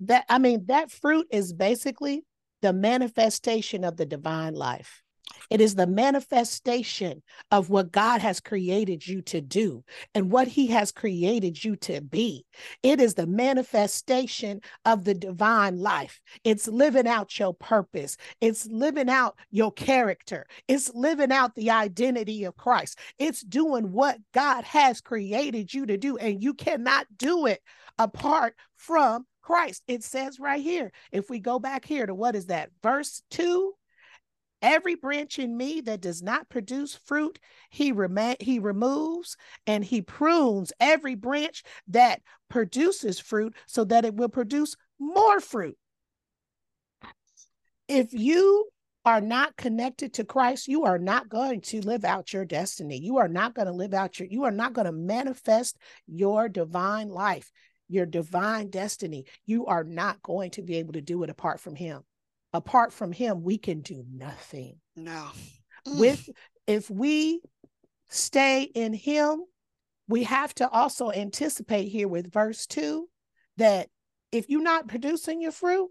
That I mean, that fruit is basically the manifestation of the divine life. It is the manifestation of what God has created you to do and what He has created you to be. It is the manifestation of the divine life. It's living out your purpose, it's living out your character, it's living out the identity of Christ. It's doing what God has created you to do, and you cannot do it apart from Christ. It says right here, if we go back here to what is that, verse 2 Every branch in me that does not produce fruit, he, rem- he removes and he prunes every branch that produces fruit so that it will produce more fruit. If you are not connected to Christ, you are not going to live out your destiny. You are not going to live out your, you are not going to manifest your divine life, your divine destiny. You are not going to be able to do it apart from Him apart from him we can do nothing.
No. Mm.
With if we stay in him we have to also anticipate here with verse 2 that if you're not producing your fruit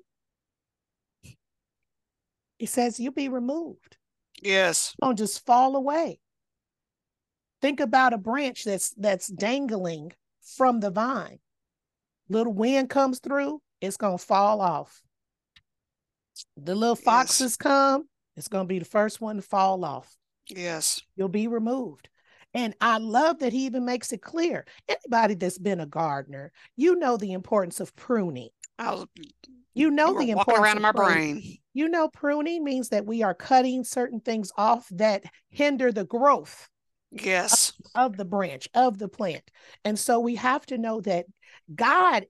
it says you'll be removed.
Yes.
Don't just fall away. Think about a branch that's that's dangling from the vine. Little wind comes through it's going to fall off the little foxes yes. come, it's going to be the first one to fall off.
Yes.
You'll be removed. And I love that he even makes it clear. Anybody that's been a gardener, you know the importance of pruning. I was, you know you the importance
around in my pruning. brain.
You know, pruning means that we are cutting certain things off that hinder the growth.
Yes.
Of, of the branch, of the plant. And so we have to know that God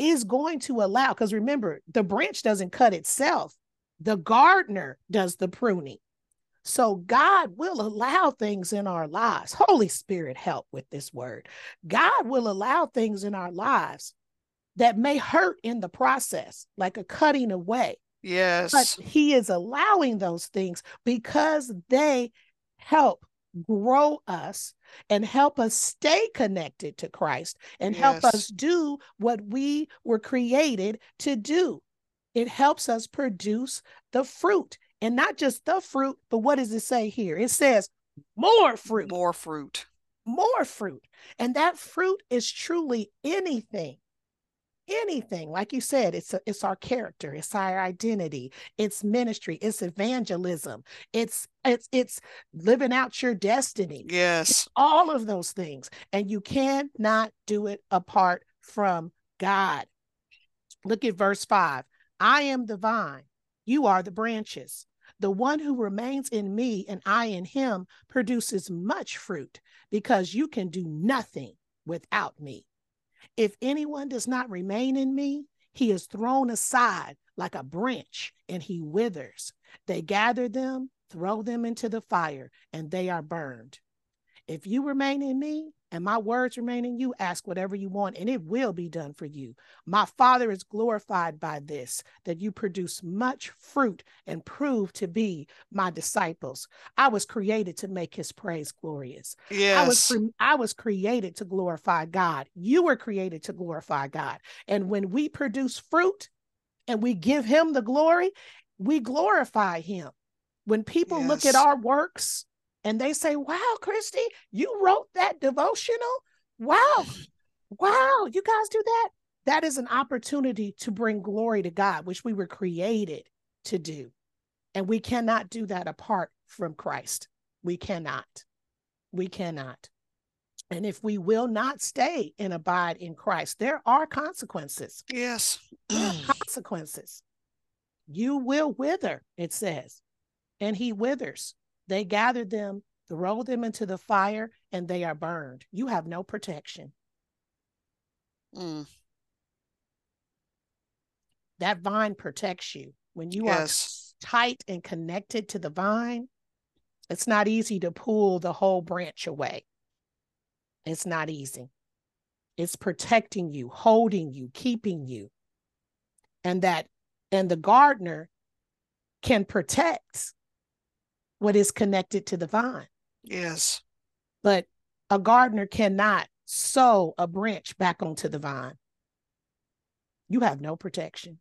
is going to allow, because remember, the branch doesn't cut itself, the gardener does the pruning. So God will allow things in our lives. Holy Spirit, help with this word. God will allow things in our lives that may hurt in the process, like a cutting away.
Yes.
But He is allowing those things because they help grow us and help us stay connected to Christ and yes. help us do what we were created to do. It helps us produce the fruit and not just the fruit, but what does it say here? It says more fruit.
More fruit.
More fruit. And that fruit is truly anything anything like you said it's a, it's our character it's our identity it's ministry it's evangelism it's it's it's living out your destiny
yes.
it's all of those things and you cannot do it apart from god. Look at verse 5 i am the vine you are the branches. The one who remains in me and I in him produces much fruit because you can do nothing without me. If anyone does not remain in me, he is thrown aside like a branch and he withers. They gather them, throw them into the fire, and they are burned. If you remain in me and my words remain in you, ask whatever you want, and it will be done for you. My Father is glorified by this, that you produce much fruit and prove to be my disciples. I was created to make his praise glorious.
Yes.
I was I was created to glorify God. You were created to glorify God. And when we produce fruit and we give him the glory, we glorify him. When people yes. look at our works, and they say, Wow, Kristie, you wrote that devotional? Wow, wow, you guys do that? That is an opportunity to bring glory to God, which we were created to do. And we cannot do that apart from Christ. We cannot. We cannot. And if we will not stay and abide in Christ, there are consequences.
Yes.
Are consequences. You will wither, it says, and he withers. They gather them, throw them into the fire, and they are burned. You have no protection.
Mm.
That vine protects you. When you
yes.
are tight and connected to the vine, it's not easy to pull the whole branch away. It's not easy. It's protecting you, holding you, keeping you. And that, and the gardener can protect what is connected to the vine.
Yes.
But a gardener cannot sew a branch back onto the vine. You have no protection.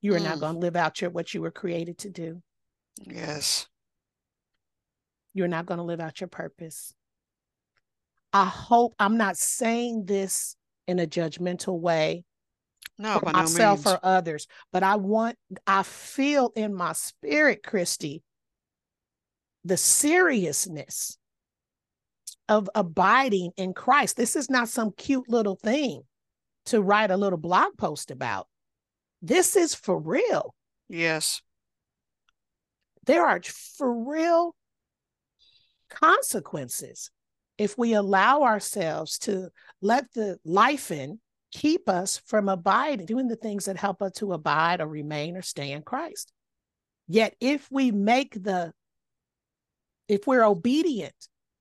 You are mm. not going to live out your what you were created to do.
Yes.
You're not going to live out your purpose. I hope I'm not saying this in a judgmental way
no,
for myself
no
or others. But I want, I feel in my spirit, Kristie, the seriousness of abiding in Christ. This is not some cute little thing to write a little blog post about. This is for real.
Yes.
There are for real consequences if we allow ourselves to let the life in keep us from abiding, doing the things that help us to abide or remain or stay in Christ. Yet, if we make the, if we're obedient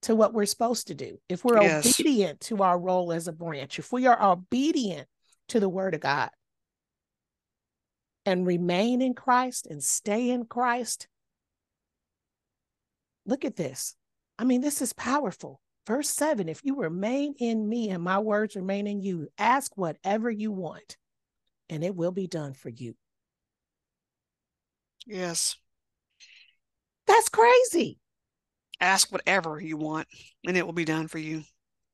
to what we're supposed to do, if we're yes. obedient to our role as a branch, if we are obedient to the word of God and remain in Christ and stay in Christ, look at this. I mean, this is powerful. Verse 7 If you remain in me and my words remain in you, ask whatever you want, and it will be done for you.
Yes.
That's crazy.
Ask whatever you want, and it will be done for you.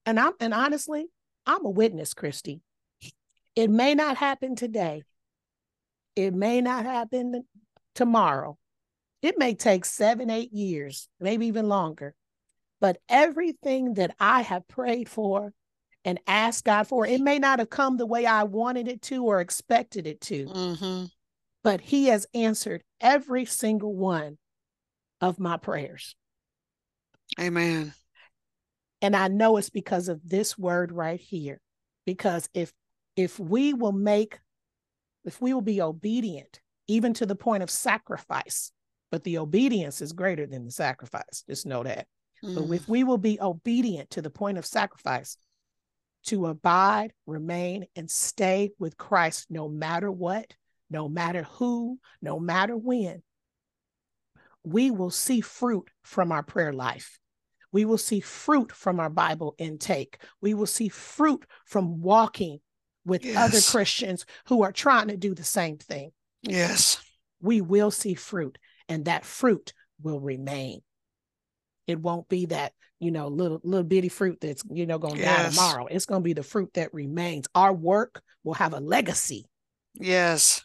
And I'm and honestly, I'm a witness, Kristie. It may not happen today. It may not happen tomorrow. It may take seven, eight years, maybe even longer. But everything that I have prayed for and asked God for, it may not have come the way I wanted it to or expected it to,
mm-hmm.
but He has answered every single one of my prayers.
Amen.
And I know it's because of this word right here. Because if if we will make, if we will be obedient, even to the point of sacrifice, but the obedience is greater than the sacrifice. Just know that. Mm. But if we will be obedient to the point of sacrifice, to abide, remain, and stay with Christ no matter what, no matter who, no matter when, we will see fruit from our prayer life. We will see fruit from our Bible intake. We will see fruit from walking with yes. other Christians who are trying to do the same thing.
Yes.
We will see fruit, and that fruit will remain. It won't be that, you know, little little bitty fruit that's, you know, going to die tomorrow. It's going to be the fruit that remains. Our work will have a legacy.
Yes.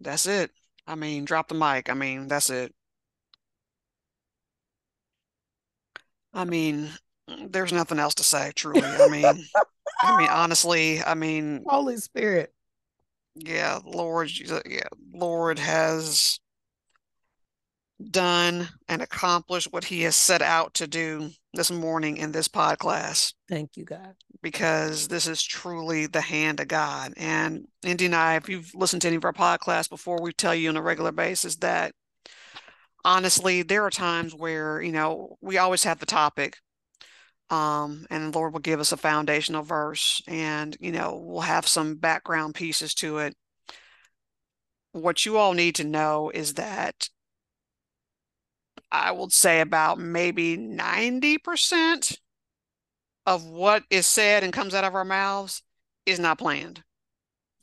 That's it. I mean, drop the mic. I mean, that's it. I mean, there's nothing else to say, truly. I mean, I mean, honestly, I mean,
Holy Spirit.
Yeah, Lord, yeah, Lord has done and accomplished what he has set out to do this morning in this pod class.
Thank you, God.
because this is truly the hand of God. And Indy and I, if you've listened to any of our podcasts before, we tell you on a regular basis that honestly, there are times where, you know, we always have the topic. Um, and the Lord will give us a foundational verse and, you know, we'll have some background pieces to it. What you all need to know is that I would say about maybe 90% of what is said and comes out of our mouths is not planned.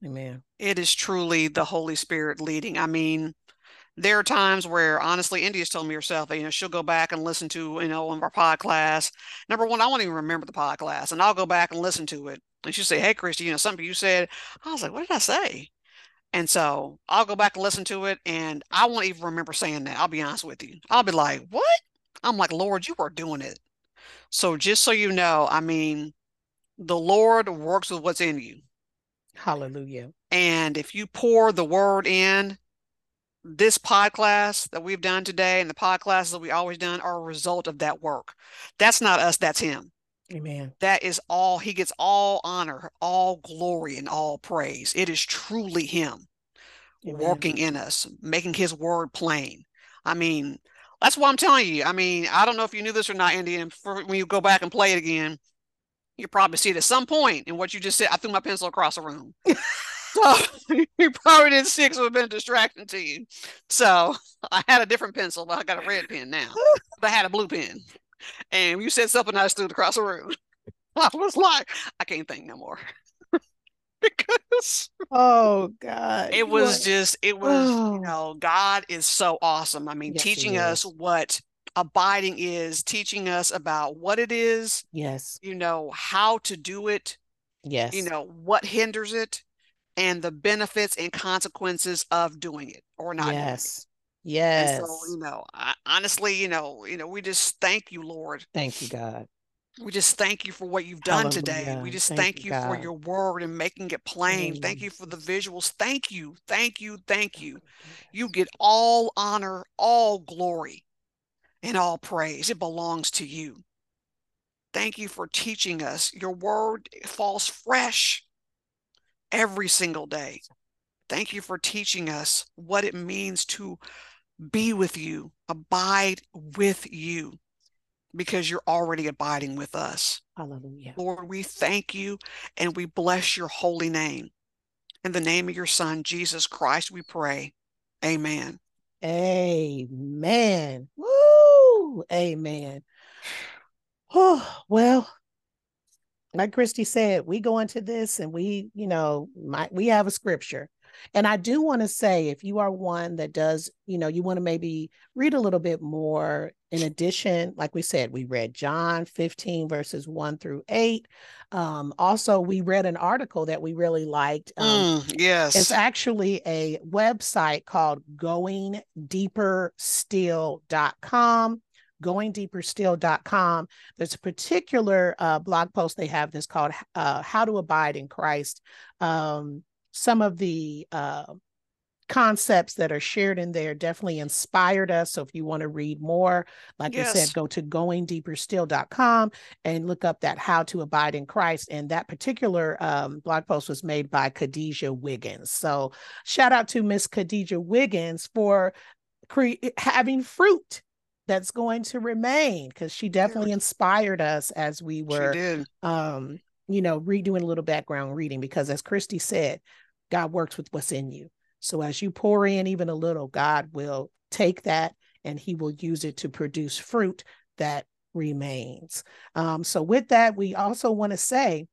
Amen.
It is truly the Holy Spirit leading. I mean, there are times where honestly, India's told me herself that, you know, she'll go back and listen to, you know, one of our pod class. Number one, I won't even remember the pod class, and I'll go back and listen to it. And she'll say, Hey, Kristie, you know, something you said. I was like, What did I say? And so I'll go back and listen to it, and I won't even remember saying that. I'll be honest with you. I'll be like, What? I'm like, Lord, you are doing it. So just so you know, I mean, the Lord works with what's in you.
Hallelujah.
And if you pour the word in, this pod class that we've done today and the pod classes that we always done are a result of that work. That's not us, that's him.
Amen.
That is all, he gets all honor, all glory, and all praise. It is truly him
Amen.
working in us, making his word plain. I mean, that's what I'm telling you. I mean, I don't know if you knew this or not, Andy, and for, when you go back and play it again, you probably see it at some point in what you just said. I threw my pencil across the room. so you probably didn't see it 'cause it would have been a distraction to you. So I had a different pencil, but I got a red pen now. But I had a blue pen. And you said something I stood across the room. I was like, I can't think no more. because
Oh God.
it was
are-
just it oh. was
Oh.
you know god is so awesome i mean
Yes,
teaching us what abiding is teaching us about what it is
yes.
you know how to do it
Yes.
you know what hinders it and the benefits and consequences of doing it or not
yes. Yes.
and so you know I, honestly you know you know we just thank you lord
Thank you, God.
we just thank you for what you've done today. We just
Thank
thank,
you,
you, for your word and making it plain. Thank you for the visuals. Thank you. Thank you. Thank you. You get all honor, all glory, and all praise. It belongs to you. Thank you for teaching us. Your word falls fresh every single day. Thank you for teaching us what it means to be with you, abide with you, because you're already abiding with us.
Hallelujah.
Lord, we thank you and we bless your holy name. In the name of your son, Jesus Christ, we pray. Amen.
Amen. Woo. Amen. Oh, well, like Kristie said, we go into this and we, you know, might we have a scripture. And I do want to say, if you are one that does, you know, you want to maybe read a little bit more. In addition, like we said, we read John 15, verses 1 through 8. Um, also, we read an article that we really liked. Um,
Mm, yes.
it's actually a website called goingdeeperstill.com. Goingdeeperstill.com. There's a particular uh, blog post they have that's called uh, How to Abide in Christ. Um, some of the uh, concepts that are shared in there definitely inspired us. So if you want to read more, like
Yes.
said, go to goingdeeperstill.com and look up that how to abide in Christ. And that particular um, blog post was made by Khadijah Wiggins. So shout out to Miss Khadijah Wiggins for cre- having fruit that's going to remain because she definitely inspired us as we were um, you know, redoing a little background reading because as Kristie said, God works with what's in you. So as you pour in even a little, God will take that and he will use it to produce fruit that remains. Um, so with that, we also want to say,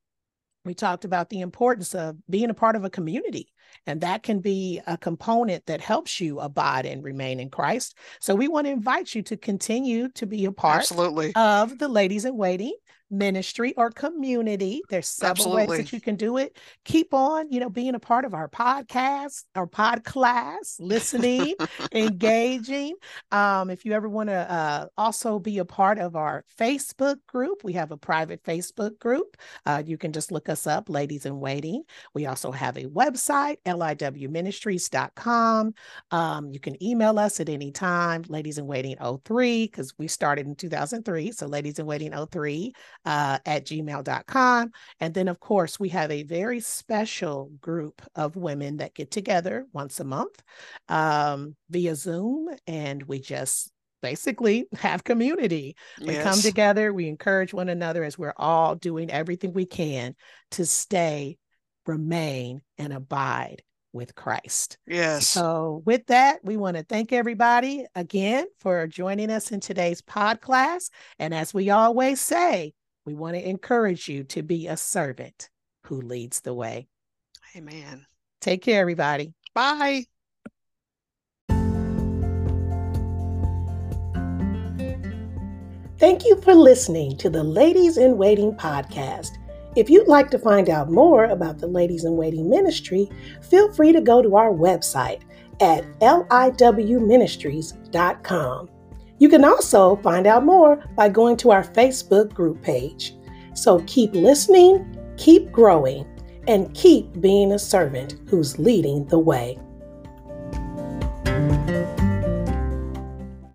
we talked about the importance of being a part of a community. And that can be a component that helps you abide and remain in Christ. So we want to invite you to continue to be a part
Absolutely.
of the Ladies in Waiting ministry or community. There's several
Absolutely.
ways that you can do it. Keep on, you know, being a part of our podcast, our pod class, listening, engaging. Um, if you ever want to uh, also be a part of our Facebook group, we have a private Facebook group. Uh, you can just look us up, Ladies in Waiting. We also have a website, liwministries.com. Um, you can email us at any time, Ladies in Waiting 03, because we started in 2003. So, Ladies in Waiting 03 uh, at gmail.com. And then, of course, we have a very special group of women that get together once a month um, via Zoom, and we just basically have community. We yes. come together, we encourage one another as we're all doing everything we can to stay, remain, and abide with Christ.
Yes.
So, with that, we want to thank everybody again for joining us in today's pod class. And as we always say, we want to encourage you to be a servant who leads the way.
Amen.
Take care, everybody.
Bye.
Thank you for listening to the Ladies in Waiting podcast. If you'd like to find out more about the Ladies in Waiting ministry, feel free to go to our website at liwministries.com. You can also find out more by going to our Facebook group page. So keep listening, keep growing, and keep being a servant who's leading the way.